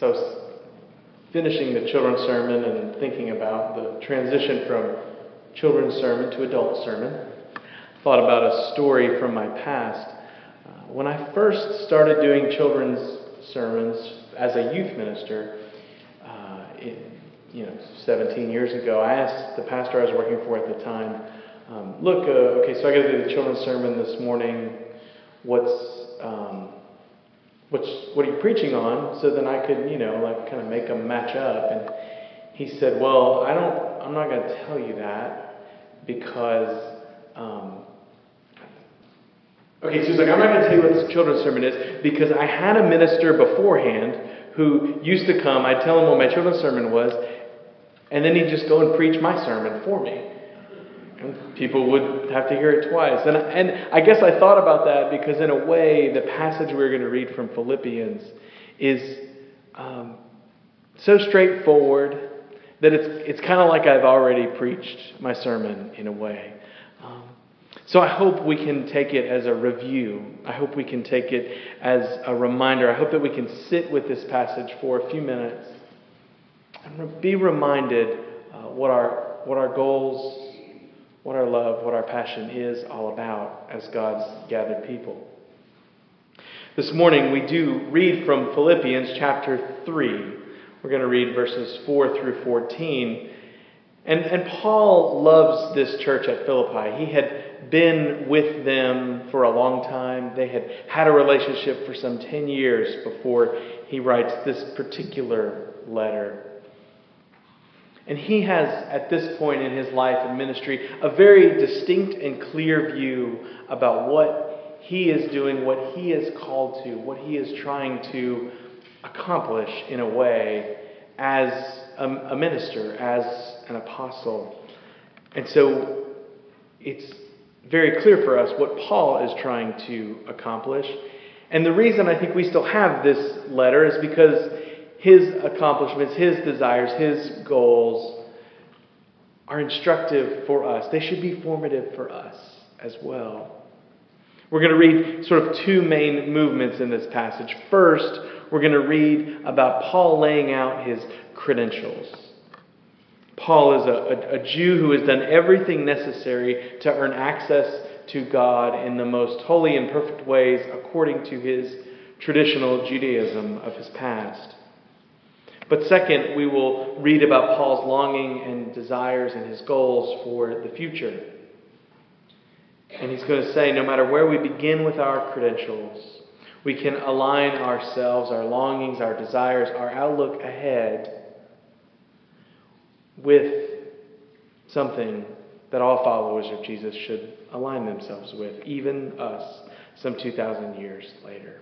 So I was finishing the children's sermon and thinking about the transition from children's sermon to adult sermon. Thought about a story from my past. Uh, when I first started doing children's sermons as a youth minister, uh, it, you know, 17 years ago, I asked the pastor I was working for at the time, um, "Look, uh, okay, so I got to do the children's sermon this morning. What's um, what's what are you preaching on? So then I could, you know, like kind of make them match up. And he said, well, I don't, I'm not going to tell you that because, um, okay, so he's like, I'm not going to tell you what this children's sermon is because I had a minister beforehand who used to come. I'd tell him what my children's sermon was, and then he'd just go and preach my sermon for me. People would have to hear it twice. And, and I guess I thought about that because, in a way, the passage we're going to read from Philippians is um, so straightforward that it's, it's kind of like I've already preached my sermon in a way. Um, so I hope we can take it as a review. I hope we can take it as a reminder. I hope that we can sit with this passage for a few minutes and be reminded uh, what, our, what our goals what our love, what our is all about as God's gathered people. This morning we do read from Philippians chapter 3. We're going to read verses 4 through 14. And, and Paul loves this church at Philippi. He had been with them for a long time. They had had a relationship for some 10 years before he writes this particular letter. And he has, at this point in his life and ministry, a very distinct and clear view about what he is doing, what he is called to, what he is trying to accomplish in a way as a, a minister, as an apostle. And so it's very clear for us what Paul is trying to accomplish. And the reason I think we still have this letter is because his accomplishments, his desires, his goals are instructive for us. They should be formative for us as well. We're going to read sort of two main movements in this passage. First, we're going to read about Paul laying out his credentials. Paul is a, a, a, Jew who has done everything necessary to earn access to God in the most holy and perfect ways according to his traditional Judaism of his past. But second, we will read about Paul's longing and desires and his goals for the future. And he's going to say no matter where we begin with our credentials, we can align ourselves, our longings, our desires, our outlook ahead with something that all followers of Jesus should align themselves with, even us, some 2,000 years later.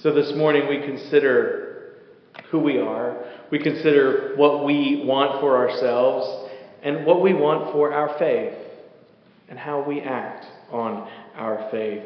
So this morning we consider who we are. We consider what we want for ourselves and what we want for our faith and how we act on our faith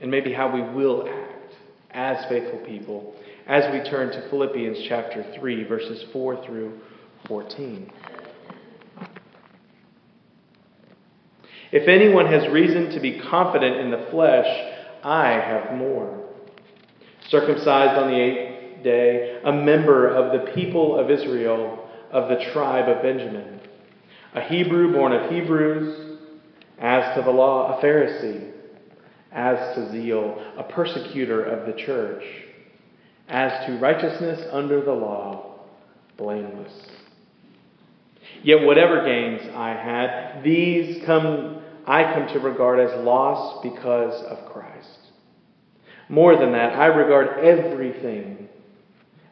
and maybe how we will act as faithful people as we turn to Philippians chapter 3, verses 4 through 14. If anyone has reason to be confident in the flesh, I have more. Circumcised on the eighth day a member of the people of Israel of the tribe of Benjamin, a Hebrew born of Hebrews, as to the law, a Pharisee, as to zeal, a persecutor of the church, as to righteousness under the law, blameless. Yet whatever gains I had, these come I come to regard as loss because of Christ. More than that, I regard everything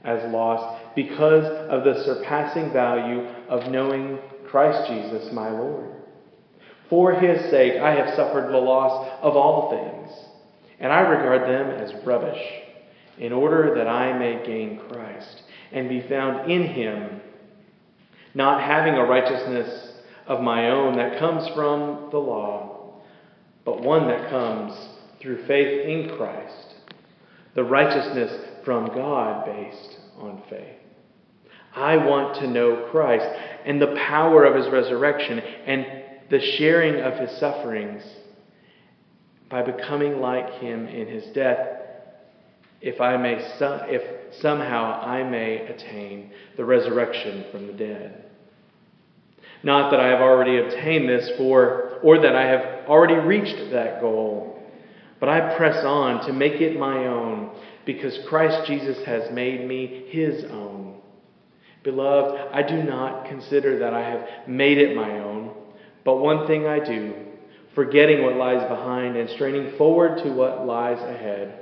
as lost because of the surpassing value of knowing Christ Jesus, my Lord. For his sake, I have suffered the loss of all things, and I regard them as rubbish, in order that I may gain Christ and be found in him, not having a righteousness of my own that comes from the law, but one that comes through faith in Christ, the righteousness from God based on faith. I want to know Christ and the power of his resurrection and the sharing of his sufferings by becoming like him in his death, if I may if somehow I may attain the resurrection from the dead. Not that I have already obtained this for or that I have already reached that goal, but I press on to make it my own because Christ Jesus has made me his own. Beloved, I do not consider that I have made it my own, but one thing I do, forgetting what lies behind and straining forward to what lies ahead.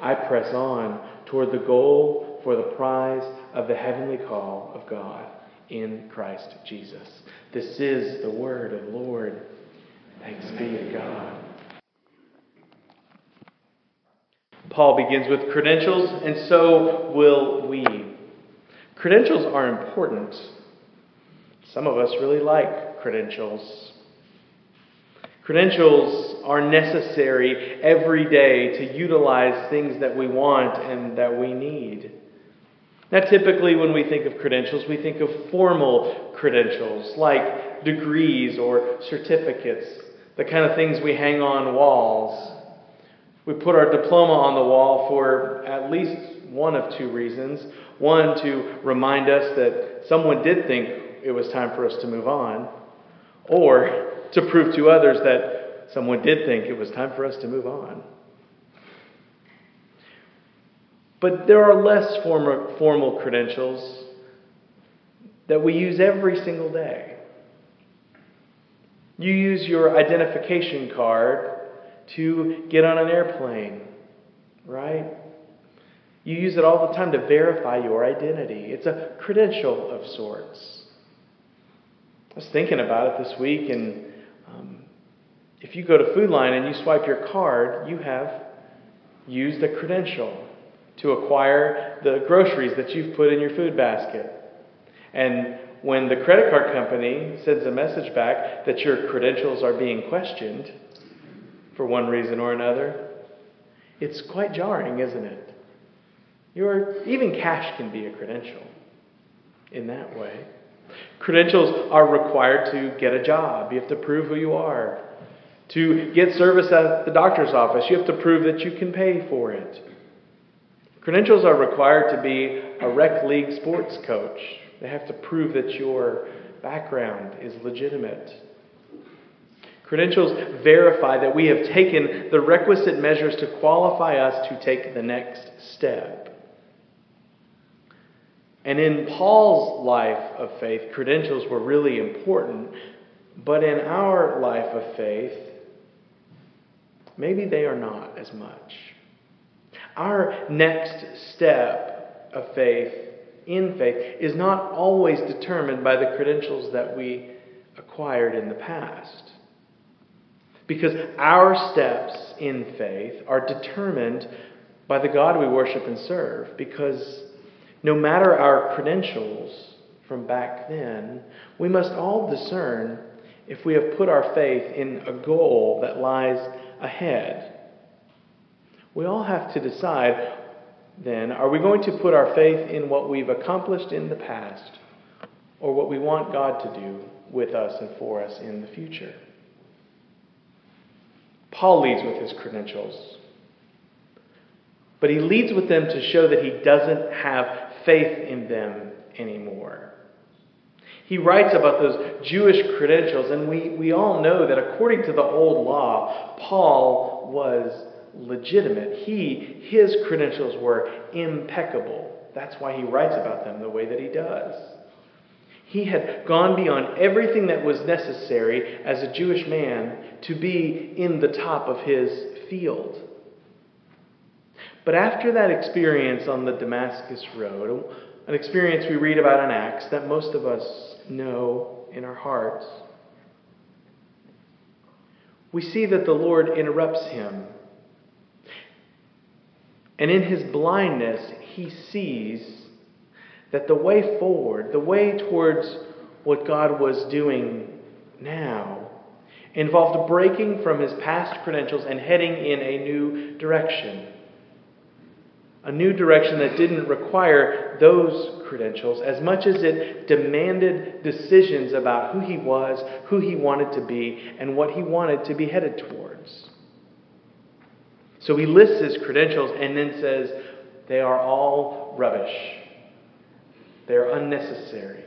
I press on toward the goal for the prize of the heavenly call of God in Christ Jesus. This is the word of the Lord. Thanks be to God. Paul begins with credentials, and so will we. Credentials are important. Some of us really like credentials. Credentials are necessary every day to utilize things that we want and that we need. Now, typically, when we think of credentials, we think of formal credentials like degrees or certificates, the kind of things we hang on walls. We put our diploma on the wall for at least one of two reasons. One, to remind us that someone did think it was time for us to move on, or to prove to others that someone did think it was time for us to move on. But there are less formal credentials that we use every single day. You use your identification card to get on an airplane, right? You use it all the time to verify your identity. It's a credential of sorts. I was thinking about it this week, and um, if you go to Food Lion and you swipe your card, you have used a credential to acquire the groceries that you've put in your food basket. And when the credit card company sends a message back that your credentials are being questioned for one reason or another, it's quite jarring, isn't it? Your, even cash can be a credential in that way. Credentials are required to get a job. You have to prove who you are. To get service at the doctor's office, you have to prove that you can pay for it. Credentials are required to be a rec league sports coach. They have to prove that your background is legitimate. Credentials verify that we have taken the requisite measures to qualify us to take the next step. And in Paul's life of faith, credentials were really important. But in our life of faith, maybe they are not as much. Our next step of faith, in faith, is not always determined by the credentials that we acquired in the past. Because our steps in faith are determined by the God we worship and serve. Because no matter our credentials from back then, we must all discern if we have put our faith in a goal that lies ahead. We all have to decide then are we going to put our faith in what we've accomplished in the past or what we want God to do with us and for us in the future? Paul leads with his credentials. But he leads with them to show that he doesn't have faith in them anymore. He writes about those Jewish credentials, and we, we all know that according to the old law, Paul was legitimate. He, his credentials were impeccable. That's why he writes about them the way that he does. He had gone beyond everything that was necessary as a Jewish man to be in the top of his field. But after that experience on the Damascus Road, an experience we read about in Acts that most of us know in our hearts, we see that the Lord interrupts him. And in his blindness, he sees that the way forward, the way towards what God was doing now, involved breaking from his past credentials and heading in a new direction a new direction that didn't require those credentials as much as it demanded decisions about who he was, who he wanted to be, and what he wanted to be headed towards. So he lists his credentials and then says, they are all rubbish. They are unnecessary.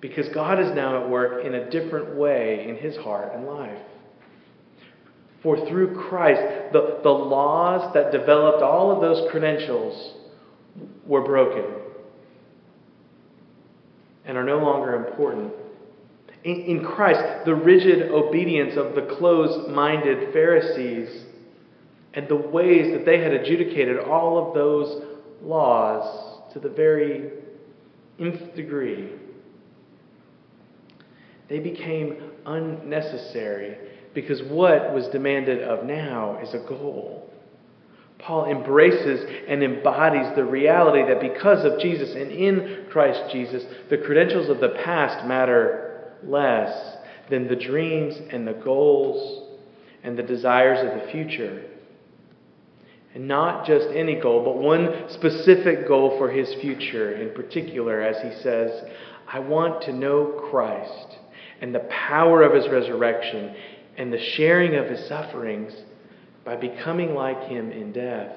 Because God is now at work in a different way in his heart and life. For through Christ, the, the laws that developed all of those credentials were broken and are no longer important. In, in Christ, the rigid obedience of the closed minded Pharisees and the ways that they had adjudicated all of those laws to the very nth degree, they became unnecessary because what was demanded of now is a goal. Paul embraces and embodies the reality that because of Jesus and in Christ Jesus, the credentials of the past matter less than the dreams and the goals and the desires of the future. And not just any goal, but one specific goal for his future in particular, as he says, I want to know Christ and the power of his resurrection and the sharing of his sufferings by becoming like him in death,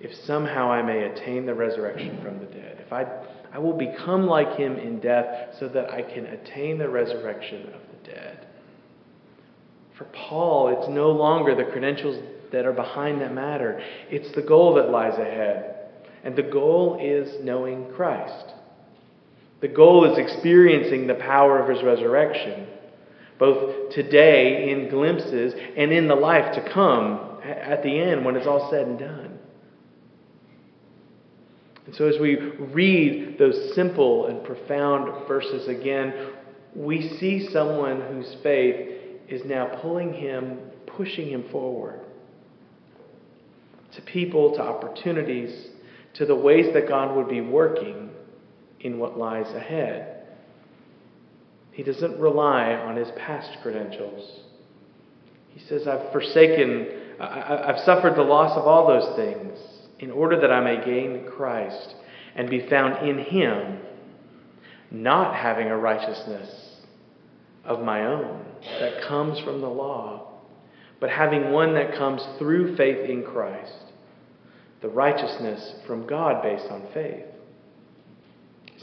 if somehow I may attain the resurrection from the dead. If I, I will become like him in death so that I can attain the resurrection of the dead. For Paul, it's no longer the credentials that are behind that matter, it's the goal that lies ahead. And the goal is knowing Christ. The goal is experiencing the power of his resurrection both today in glimpses and in the life to come at the end when it's all said and done. And so, as we read those simple and profound verses again, we see someone whose faith is now pulling him, pushing him forward to people, to opportunities, to the ways that God would be working in what lies ahead. He doesn't rely on his past credentials. He says, I've forsaken, I, have suffered the loss of all those things in order that I may gain Christ and be found in him, not having a righteousness of my own that comes from the law, but having one that comes through faith in Christ, the righteousness from God based on faith.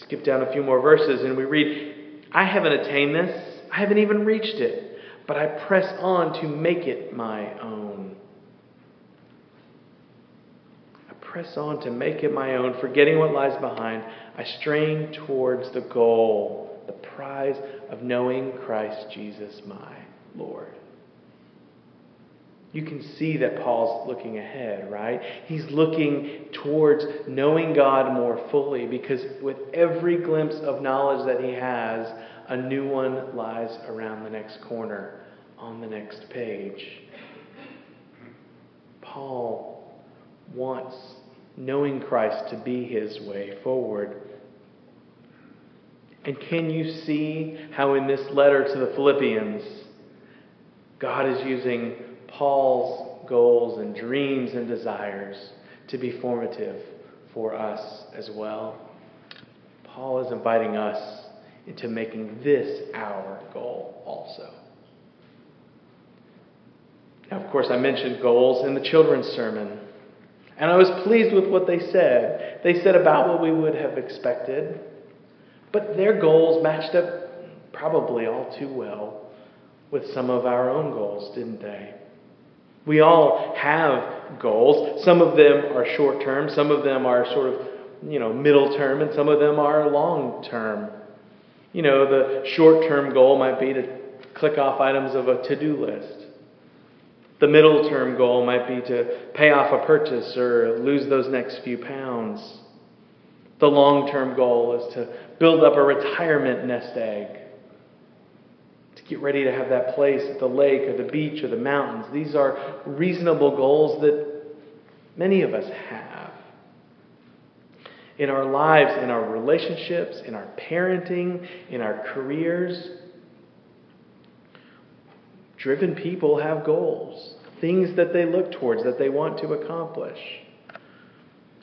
Skip down a few more verses and we read, I haven't attained this, I haven't even reached it, but I press on to make it my own. I press on to make it my own, forgetting what lies behind. I strain towards the goal, the prize of knowing Christ Jesus, my Lord. You can see that Paul's looking ahead, right? He's looking towards knowing God more fully because with every glimpse of knowledge that he has, a new one lies around the next corner on the next page. Paul wants knowing Christ to be his way forward. And can you see how in this letter to the Philippians, God is using Paul's goals and dreams and desires to be formative for us as well. Paul is inviting us into making this our goal also. Now, of course, I mentioned goals in the children's sermon. And I was pleased with what they said. They said about what we would have expected, but their goals matched up probably all too well with some of our own goals, didn't they? We all have goals. Some of them are short term, some of them are sort of, you know, middle term, and some of them are long term. You know, the short term goal might be to click off items of a to do list. The middle term goal might be to pay off a purchase or lose those next few pounds. The long term goal is to build up a retirement nest egg get ready to have that place at the lake or the beach or the mountains. These are reasonable goals that many of us have. In our lives, in our relationships, in our parenting, in our careers, driven people have goals, things that they look towards, that they want to accomplish.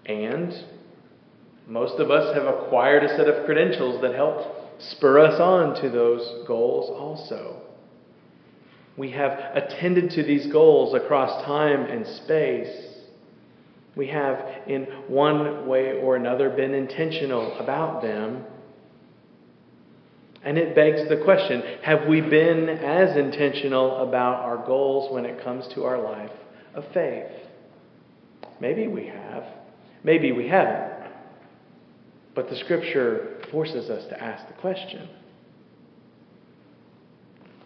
And most of us have acquired a set of credentials that help spur us on to those goals also. We have attended to these goals across time and space. We have, in one way or another, been intentional about them. And it begs the question have we been as intentional about our goals when it comes to our life of faith? Maybe we have. Maybe we haven't. But the scripture forces us to ask the question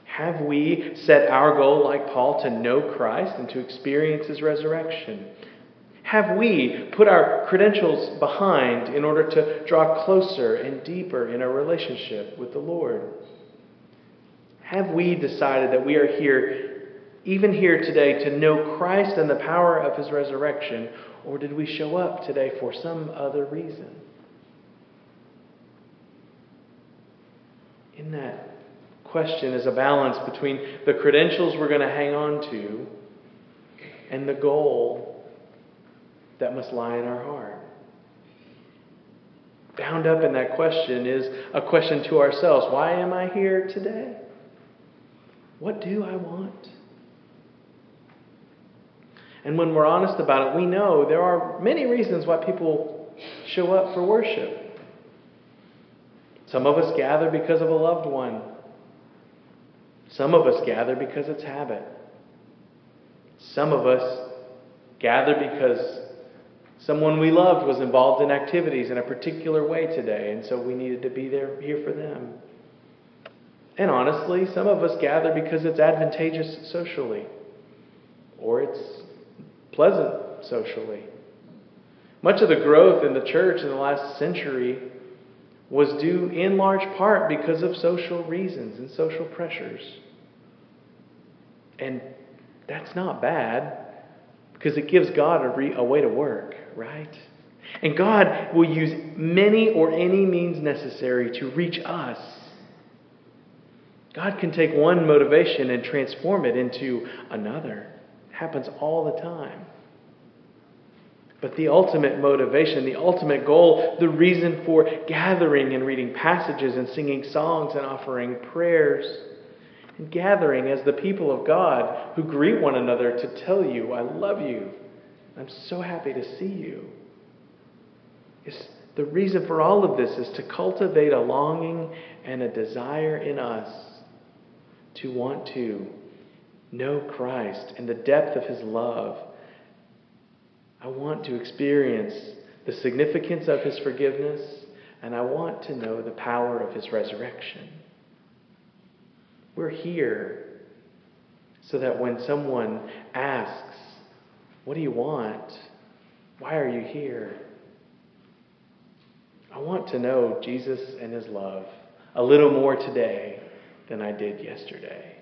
Have we set our goal, like Paul, to know Christ and to experience his resurrection? Have we put our credentials behind in order to draw closer and deeper in our relationship with the Lord? Have we decided that we are here, even here today, to know Christ and the power of his resurrection, or did we show up today for some other reason? In that question is a balance between the credentials we're going to hang on to and the goal that must lie in our heart. Bound up in that question is a question to ourselves Why am I here today? What do I want? And when we're honest about it, we know there are many reasons why people show up for worship. Some of us gather because of a loved one. Some of us gather because it's habit. Some of us gather because Someone we loved was involved in activities in a particular way today, and so we needed to be there here for them. And honestly, some of us gather because it's advantageous socially, or it's pleasant socially. Much of the growth in the church in the last century was due in large part because of social reasons and social pressures. And that's not bad because it gives God a, re- a way to work right? And God will use many or any means necessary to reach us. God can take one motivation and transform it into another. It happens all the time. But the ultimate motivation, the ultimate goal, the reason for gathering and reading passages and singing songs and offering prayers and gathering as the people of God who greet one another to tell you, I love you I'm so happy to see you. It's, the reason for all of this is to cultivate a longing and a desire in us to want to know Christ and the depth of his love. I want to experience the significance of his forgiveness, and I want to know the power of his resurrection. We're here so that when someone asks, what do you want? Why are you here? I want to know Jesus and his love a little more today than I did yesterday.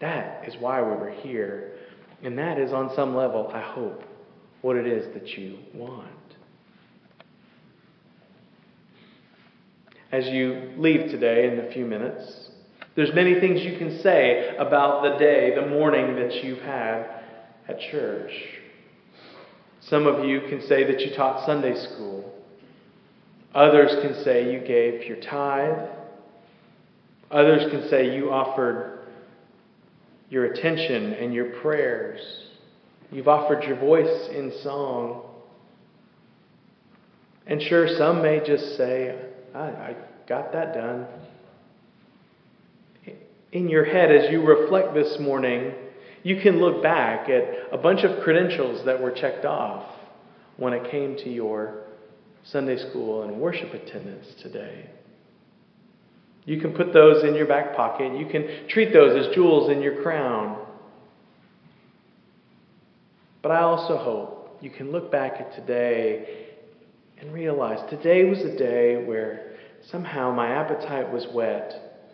That is why we were here. And that is, on some level, I hope, what it is that you want. As you leave today in a few minutes, there's many things you can say about the day, the morning that you've had at church. Some of you can say that you taught Sunday school. Others can say you gave your tithe. Others can say you offered your attention and your prayers. You've offered your voice in song. And sure, some may just say, I, I got that done. In your head, as you reflect this morning, you can look back at a bunch of credentials that were checked off when it came to your Sunday school and worship attendance today. You can put those in your back pocket. You can treat those as jewels in your crown. But I also hope you can look back at today and realize today was a day where somehow my appetite was whet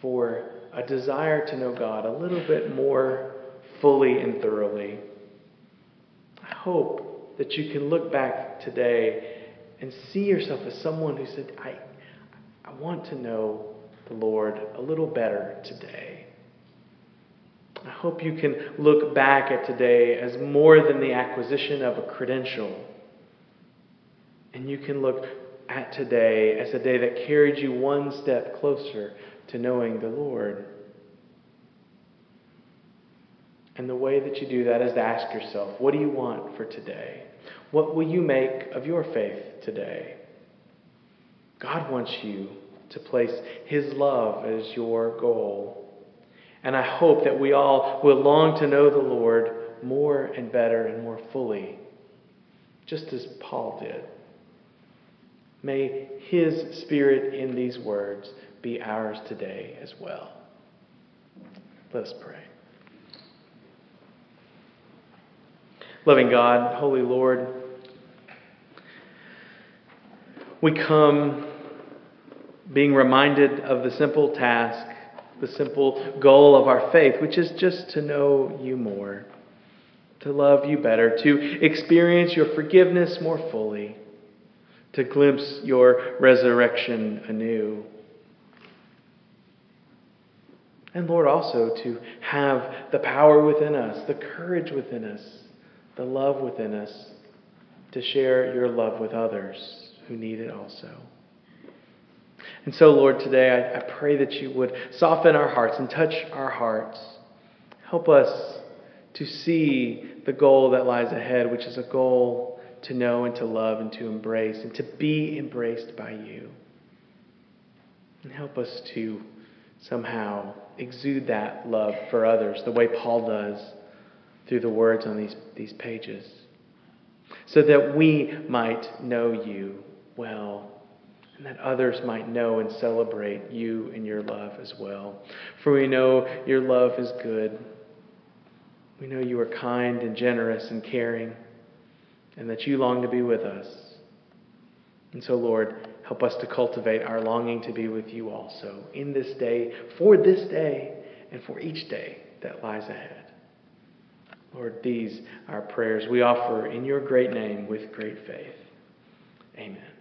for a desire to know God a little bit more fully and thoroughly. I hope that you can look back today and see yourself as someone who said, I, I want to know the Lord a little better today. I hope you can look back at today as more than the acquisition of a credential. And you can look at today as a day that carried you one step closer to knowing the Lord. And the way that you do that is to ask yourself, what do you want for today? What will you make of your faith today? God wants you to place His love as your goal. And I hope that we all will long to know the Lord more and better and more fully, just as Paul did. May His Spirit in these words be ours today as well. Let us pray. Loving God, Holy Lord, we come being reminded of the simple task, the simple goal of our faith, which is just to know you more, to love you better, to experience your forgiveness more fully, to glimpse your resurrection anew. And Lord, also to have the power within us, the courage within us the love within us to share your love with others who need it also. And so, Lord, today I, I, pray that you would soften our hearts and touch our hearts. Help us to see the goal that lies ahead, which is a goal to know and to love and to embrace and to be embraced by you. And help us to somehow exude that love for others the way Paul does through the words on these, these pages, so that we might know you well, and that others might know and celebrate you and your love as well. For we know your love is good. We know you are kind and generous and caring, and that you long to be with us. And so, Lord, help us to cultivate our longing to be with you also in this day, for this day, and for each day that lies ahead. Lord, these are prayers we offer in your great name with great faith. Amen.